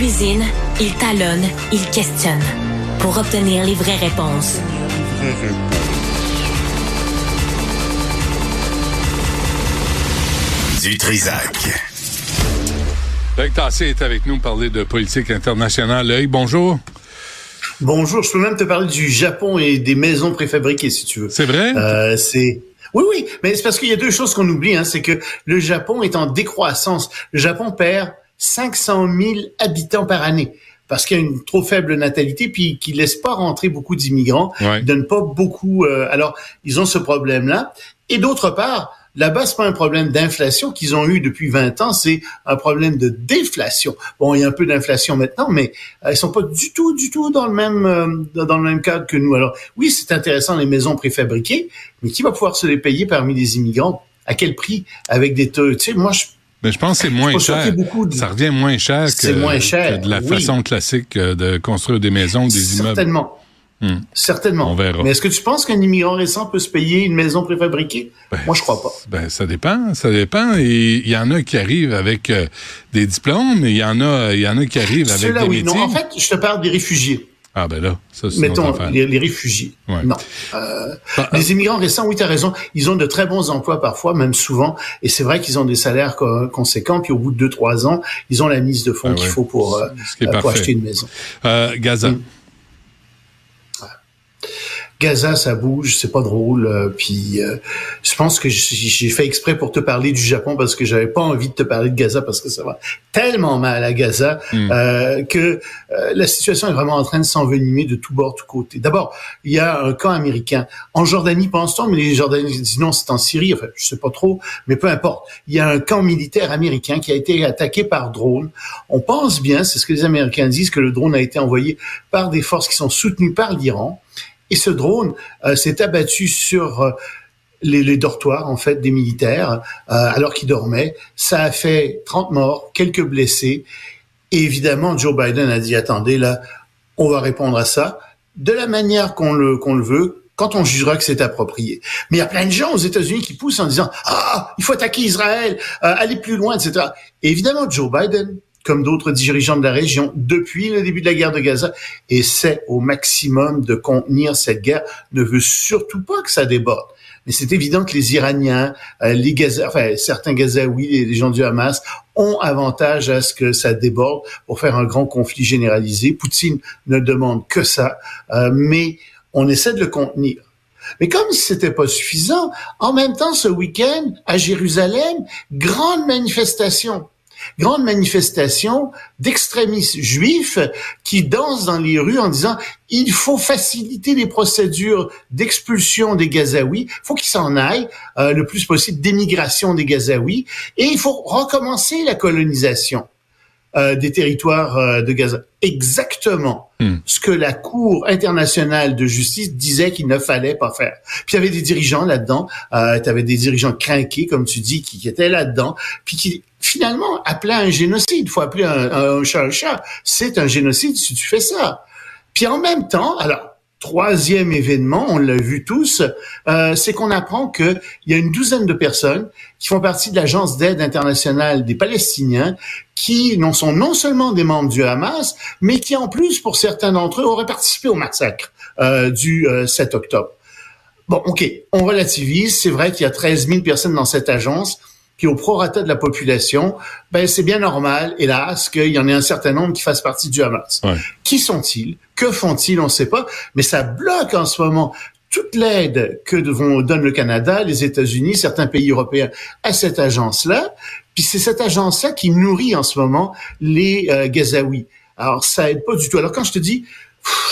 cuisine, il talonne, il questionne pour obtenir les vraies réponses. Du Trisac. Luc Tassé est avec nous pour parler de politique internationale. Loïc, bonjour. Bonjour, je peux même te parler du Japon et des maisons préfabriquées si tu veux. C'est vrai? Euh, c'est oui, oui, mais c'est parce qu'il y a deux choses qu'on oublie, hein, c'est que le Japon est en décroissance. Le Japon perd 500 000 habitants par année parce qu'il y a une trop faible natalité, puis qui laisse pas rentrer beaucoup d'immigrants, Ouais. ils donnent pas beaucoup. euh, alors, ils ont ce problème-là. Et d'autre part, là-bas, c'est pas un problème d'inflation qu'ils ont eu depuis 20 ans, c'est un problème de déflation. Bon, il y a un peu d'inflation maintenant, mais euh, ils sont pas du tout, du tout dans le même euh, dans le même cadre que nous. Alors, oui, c'est intéressant les maisons préfabriquées, mais qui va pouvoir se les payer parmi les immigrants? À quel prix? Avec des taux. Tu sais, moi, je Mais je pense que c'est moins cher. de- Ça revient moins cher que, moins cher, que de la oui. façon classique euh, de construire des maisons, des immeubles. Certainement. Hmm. Certainement. On verra. Mais est-ce que tu penses qu'un immigrant récent peut se payer une maison préfabriquée? Moi, je crois pas. Ben, ça dépend, ça dépend. Il y en a qui arrivent avec euh, des diplômes, et il y en a, il y en a qui arrivent avec des oui. métiers. Non, en fait, je te parle des réfugiés. Ah ben là, ça c'est Mettons, les, les réfugiés. Ouais. Non. Euh, Ah, les immigrants récents, oui, tu as raison, ils ont de très bons emplois parfois, même souvent, et c'est vrai qu'ils ont des salaires co- conséquents, puis au bout de deux, trois ans, ils ont la mise de fonds Ah qu'il ouais. faut pour, euh, pour acheter une maison. Euh, Gaza. Mm. Gaza, ça bouge, c'est pas drôle. euh, puis euh, je pense que j'ai fait exprès pour te parler du Japon parce que j'avais pas envie de te parler de Gaza parce que ça va tellement mal à Gaza Mm. euh, que euh, la situation est vraiment en train de s'envenimer de tous bords, tous côtés. D'abord, il y a un camp américain en Jordanie, pense-t-on, mais les Jordaniens disent non, c'est en Syrie. Enfin, je sais pas trop, mais peu importe. Il y a un camp militaire américain qui a été attaqué par drone. On pense bien, c'est ce que les Américains disent, que le drone a été envoyé par des forces qui sont soutenues par l'Iran. Et ce drone euh, s'est abattu sur euh, les, dortoirs en fait des militaires euh, alors qu'ils dormaient. Ça a fait 30 morts, quelques blessés. Et évidemment, Joe Biden a dit attendez là, on va répondre à ça de la manière qu'on le veut quand on jugera que c'est approprié. Mais il y a plein de gens aux États-Unis qui poussent en disant ah il faut attaquer Israël, aller plus loin, etc. Et évidemment, Joe Biden comme d'autres dirigeants de la région, depuis le début de la guerre de Gaza, essaie au maximum de contenir cette guerre, ne veut surtout pas que ça déborde. Mais c'est évident que les Iraniens, euh, les Gaza, enfin certains Gazaouis, les, gens du Hamas, ont avantage à ce que ça déborde pour faire un grand conflit généralisé. Poutine ne demande que ça, euh, mais on essaie de le contenir. Mais comme c'était pas suffisant, en même temps, ce week-end, à Jérusalem, grande manifestation grande manifestation d'extrémistes juifs qui dansent dans les rues en disant il faut faciliter les procédures d'expulsion des Gazaouis, il faut qu'ils s'en aillent euh, le plus possible d'émigration des Gazaouis. Et il faut recommencer la colonisation euh, des territoires euh, de Gaza. Exactement Hmm. ce que la Cour internationale de justice disait qu'il ne fallait pas faire. Puis il y avait des dirigeants là-dedans, euh, tu avais des dirigeants craqués, comme tu dis, qui, qui étaient là-dedans, puis qui finalement appelaient un génocide. Il faut appeler un, un chat un chat. C'est un génocide si tu fais ça. Puis en même temps, alors, troisième événement, on l'a vu tous, euh, c'est qu'on apprend qu'il y a une douzaine de personnes qui font partie de l'agence d'aide internationale des Palestiniens, qui non sont non seulement des membres du Hamas, mais qui en plus, pour certains d'entre eux, auraient participé au massacre euh, du euh, 7 octobre. Bon, ok, on relativise. C'est vrai qu'il y a 13 000 personnes dans cette agence. Puis au prorata de la population, ben c'est bien normal, hélas, qu'il y en ait un certain nombre qui fassent partie du Hamas. Ouais. Qui sont-ils? Que font-ils? On ne sait pas. Mais ça bloque en ce moment toute l'aide que vont, donne le Canada, les États-Unis, certains pays européens à cette agence-là. Puis c'est cette agence-là qui nourrit en ce moment les euh, Gazaouis. Alors ça aide pas du tout. Alors quand je te dis,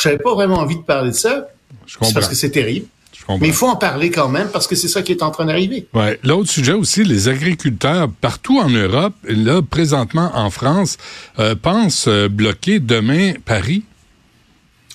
j'avais pas vraiment envie de parler de ça, Je comprends. parce que c'est terrible. Comprends. Mais il faut en parler quand même parce que c'est ça qui est en train d'arriver. Ouais. L'autre sujet aussi, les agriculteurs partout en Europe, là, présentement en France, euh, pensent euh, bloquer demain Paris.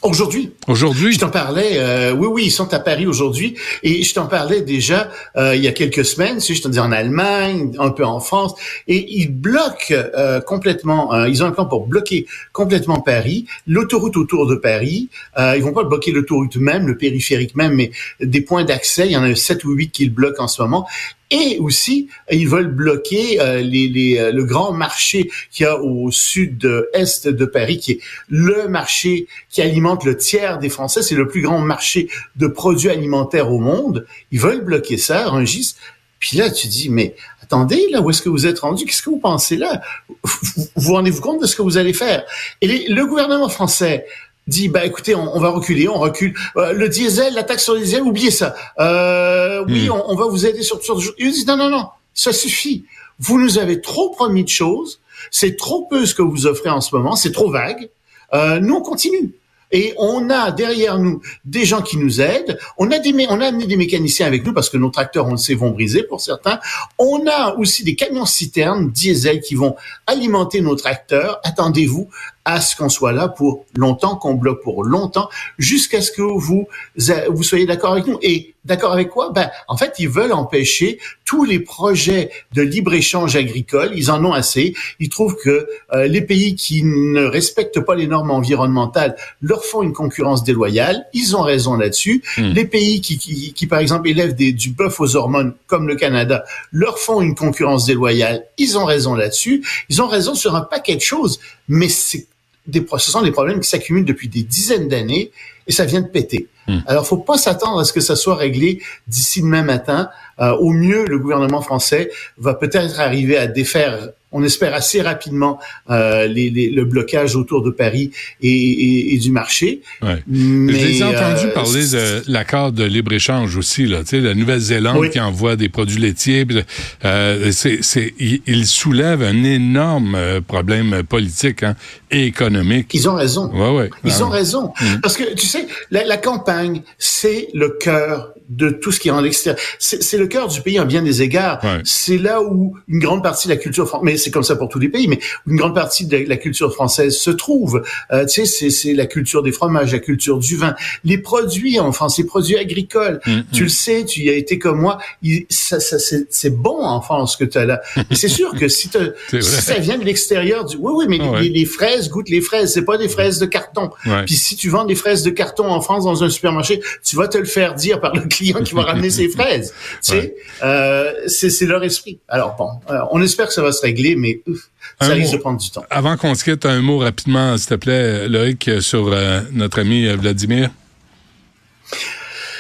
Aujourd'hui, Aujourd'hui, Je t'en parlais, euh, oui, oui, ils sont à Paris aujourd'hui, et je t'en parlais déjà euh, il y a quelques semaines, si je te dis en Allemagne, un peu en France, et ils bloquent euh, complètement, euh, ils ont un plan pour bloquer complètement Paris, l'autoroute autour de Paris, euh, ils vont pas bloquer l'autoroute même, le périphérique même, mais des points d'accès, il y en a sept ou huit qui le bloquent en ce moment, Et aussi, ils veulent bloquer euh, les, les, euh, le grand marché qu'il y a au sud-est de Paris, qui est le marché qui alimente le tiers des Français. C'est le plus grand marché de produits alimentaires au monde. Ils veulent bloquer ça, Rungis. Puis là, tu dis, mais attendez, là, où est-ce que vous êtes rendu? Qu'est-ce que vous pensez là? Vous vous rendez-vous compte de ce que vous allez faire? Et le gouvernement français dit bah écoutez on, va reculer on recule euh, le diesel la taxe sur le diesel oubliez ça euh, oui hmm. on, va vous aider sur sur ils disent non non non ça suffit vous nous avez trop promis de choses c'est trop peu ce que vous offrez en ce moment c'est trop vague euh, nous on continue et on a derrière nous des gens qui nous aident. On a des, on a amené des mécaniciens avec nous parce que nos tracteurs, on le sait, vont briser pour certains. On a aussi des camions citernes diesel qui vont alimenter nos tracteurs. Attendez-vous à ce qu'on soit là pour longtemps, qu'on bloque pour longtemps, jusqu'à ce que vous vous soyez d'accord avec nous. Et d'accord avec quoi? Ben, en fait, ils veulent empêcher tous les projets de libre échange agricole. Ils en ont assez. Ils trouvent que euh, les pays qui ne respectent pas les normes environnementales leur font une concurrence déloyale. Ils ont raison là-dessus. Hmm. Les pays qui, qui, qui, par exemple, élèvent des, du bœuf aux hormones, comme le Canada, leur font une concurrence déloyale. Ils ont raison là-dessus. Ils ont raison sur un paquet de choses, mais c'est des, ce sont des problèmes qui s'accumulent depuis des dizaines d'années et ça vient de péter. Hmm. Alors, faut pas s'attendre à ce que ça soit réglé d'ici demain matin. Euh, au mieux, le gouvernement français va peut-être arriver à défaire on espère assez rapidement euh, les, les, le blocage autour de Paris et, et, et du marché. Ouais. Mais, Je les ai entendu euh, parler de l'accord de libre-échange aussi, là, la Nouvelle-Zélande qui envoie des produits laitiers. Euh, c'est, il, soulève un énorme euh, problème politique hein, et économique. Ils ont raison. Ouais, ouais. Ils ont ah. raison. Mm. Parce que, tu sais, la, la campagne, c'est le cœur de tout ce qui est en l'extérieur. C'est le cœur du pays en bien des égards. C'est là où une grande partie de la culture mais c'est comme ça pour tous les pays, mais une grande partie de la culture française se trouve. Euh, tu sais, c'est la culture des fromages, la culture du vin, les produits en France, les produits agricoles. Mm, mm. Tu le sais, tu y as été comme moi. ça, ça c'est bon en France que tu as là. C'est sûr que si, si, ça vient de l'extérieur, du... oui, oui, mais ah les, les, fraises goûtent les fraises. C'est pas des fraises de carton. Puis si tu vends des fraises de carton en France dans un supermarché, tu vas te le faire dire par le client qui va ramener ses fraises. Tu sais, euh, c'est leur esprit. Alors bon, euh, on espère que ça va se régler, mais ça risque de prendre du temps. Avant qu'on se quitte, un mot rapidement, s'il te plaît, Loïc, sur euh, notre ami Vladimir.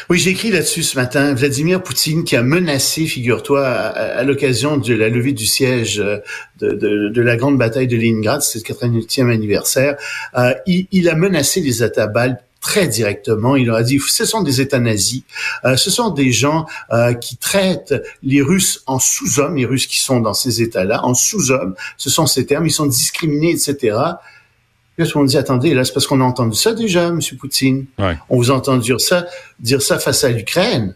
Oui, j'ai écrit là-dessus ce matin. Vladimir Poutine qui a menacé, figure-toi, à, l'occasion de la levée du siège de, de, de, la grande bataille de Leningrad, c'est le 80e anniversaire, euh, il, il, a menacé les attaques très directement. Il leur a dit, ce sont des États nazis, euh, ce sont des gens euh, qui traitent les Russes en sous-hommes, les Russes qui sont dans ces États-là, en sous-hommes. Ce sont ces termes, ils sont discriminés, etc. Puis on dit, attendez, là, c'est parce qu'on a entendu ça déjà, M. Poutine. On vous a entendu dire ça, dire ça face à l'Ukraine.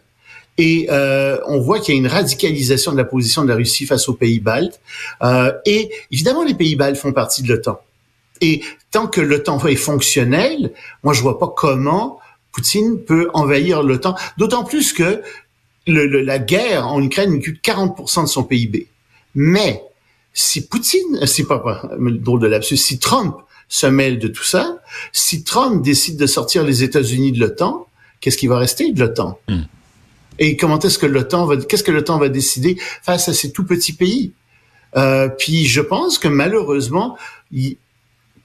Et euh, on voit qu'il y a une radicalisation de la position de la Russie face aux pays baltes. Euh, et évidemment, les pays baltes font partie de l'OTAN. Et tant que l'OTAN est fonctionnel, moi je vois pas comment Poutine peut envahir l'OTAN. D'autant plus que le, la guerre en Ukraine ne coûte 40% de son PIB. Mais si Poutine, c'est pas, pas drôle de lapsus, si Trump se mêle de tout ça, si Trump décide de sortir les États-Unis de l'OTAN, qu'est-ce qui va rester de l'OTAN? Hmm. Et comment est-ce que l'OTAN va, qu'est-ce que l'OTAN va décider face à ces tout petits pays? Euh, Puis je pense que malheureusement, il,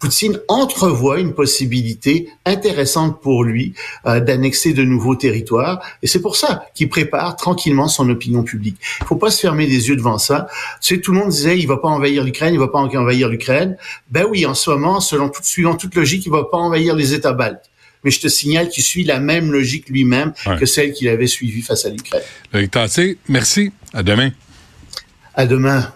Poutine entrevoit une possibilité intéressante pour lui euh, d'annexer de nouveaux territoires. Et c'est pour ça qu'il prépare tranquillement son opinion publique. Il faut pas se fermer les yeux devant ça. Tu sais, tout le monde disait, il va pas envahir l'Ukraine, il va pas envahir l'Ukraine. Ben oui, en ce moment, selon toute, suivant toute logique, il va pas envahir les États baltes mais je te signale qu'il suit la même logique lui-même que celle qu'il avait suivie face à l'Ukraine. Tassé, merci. À demain. À demain.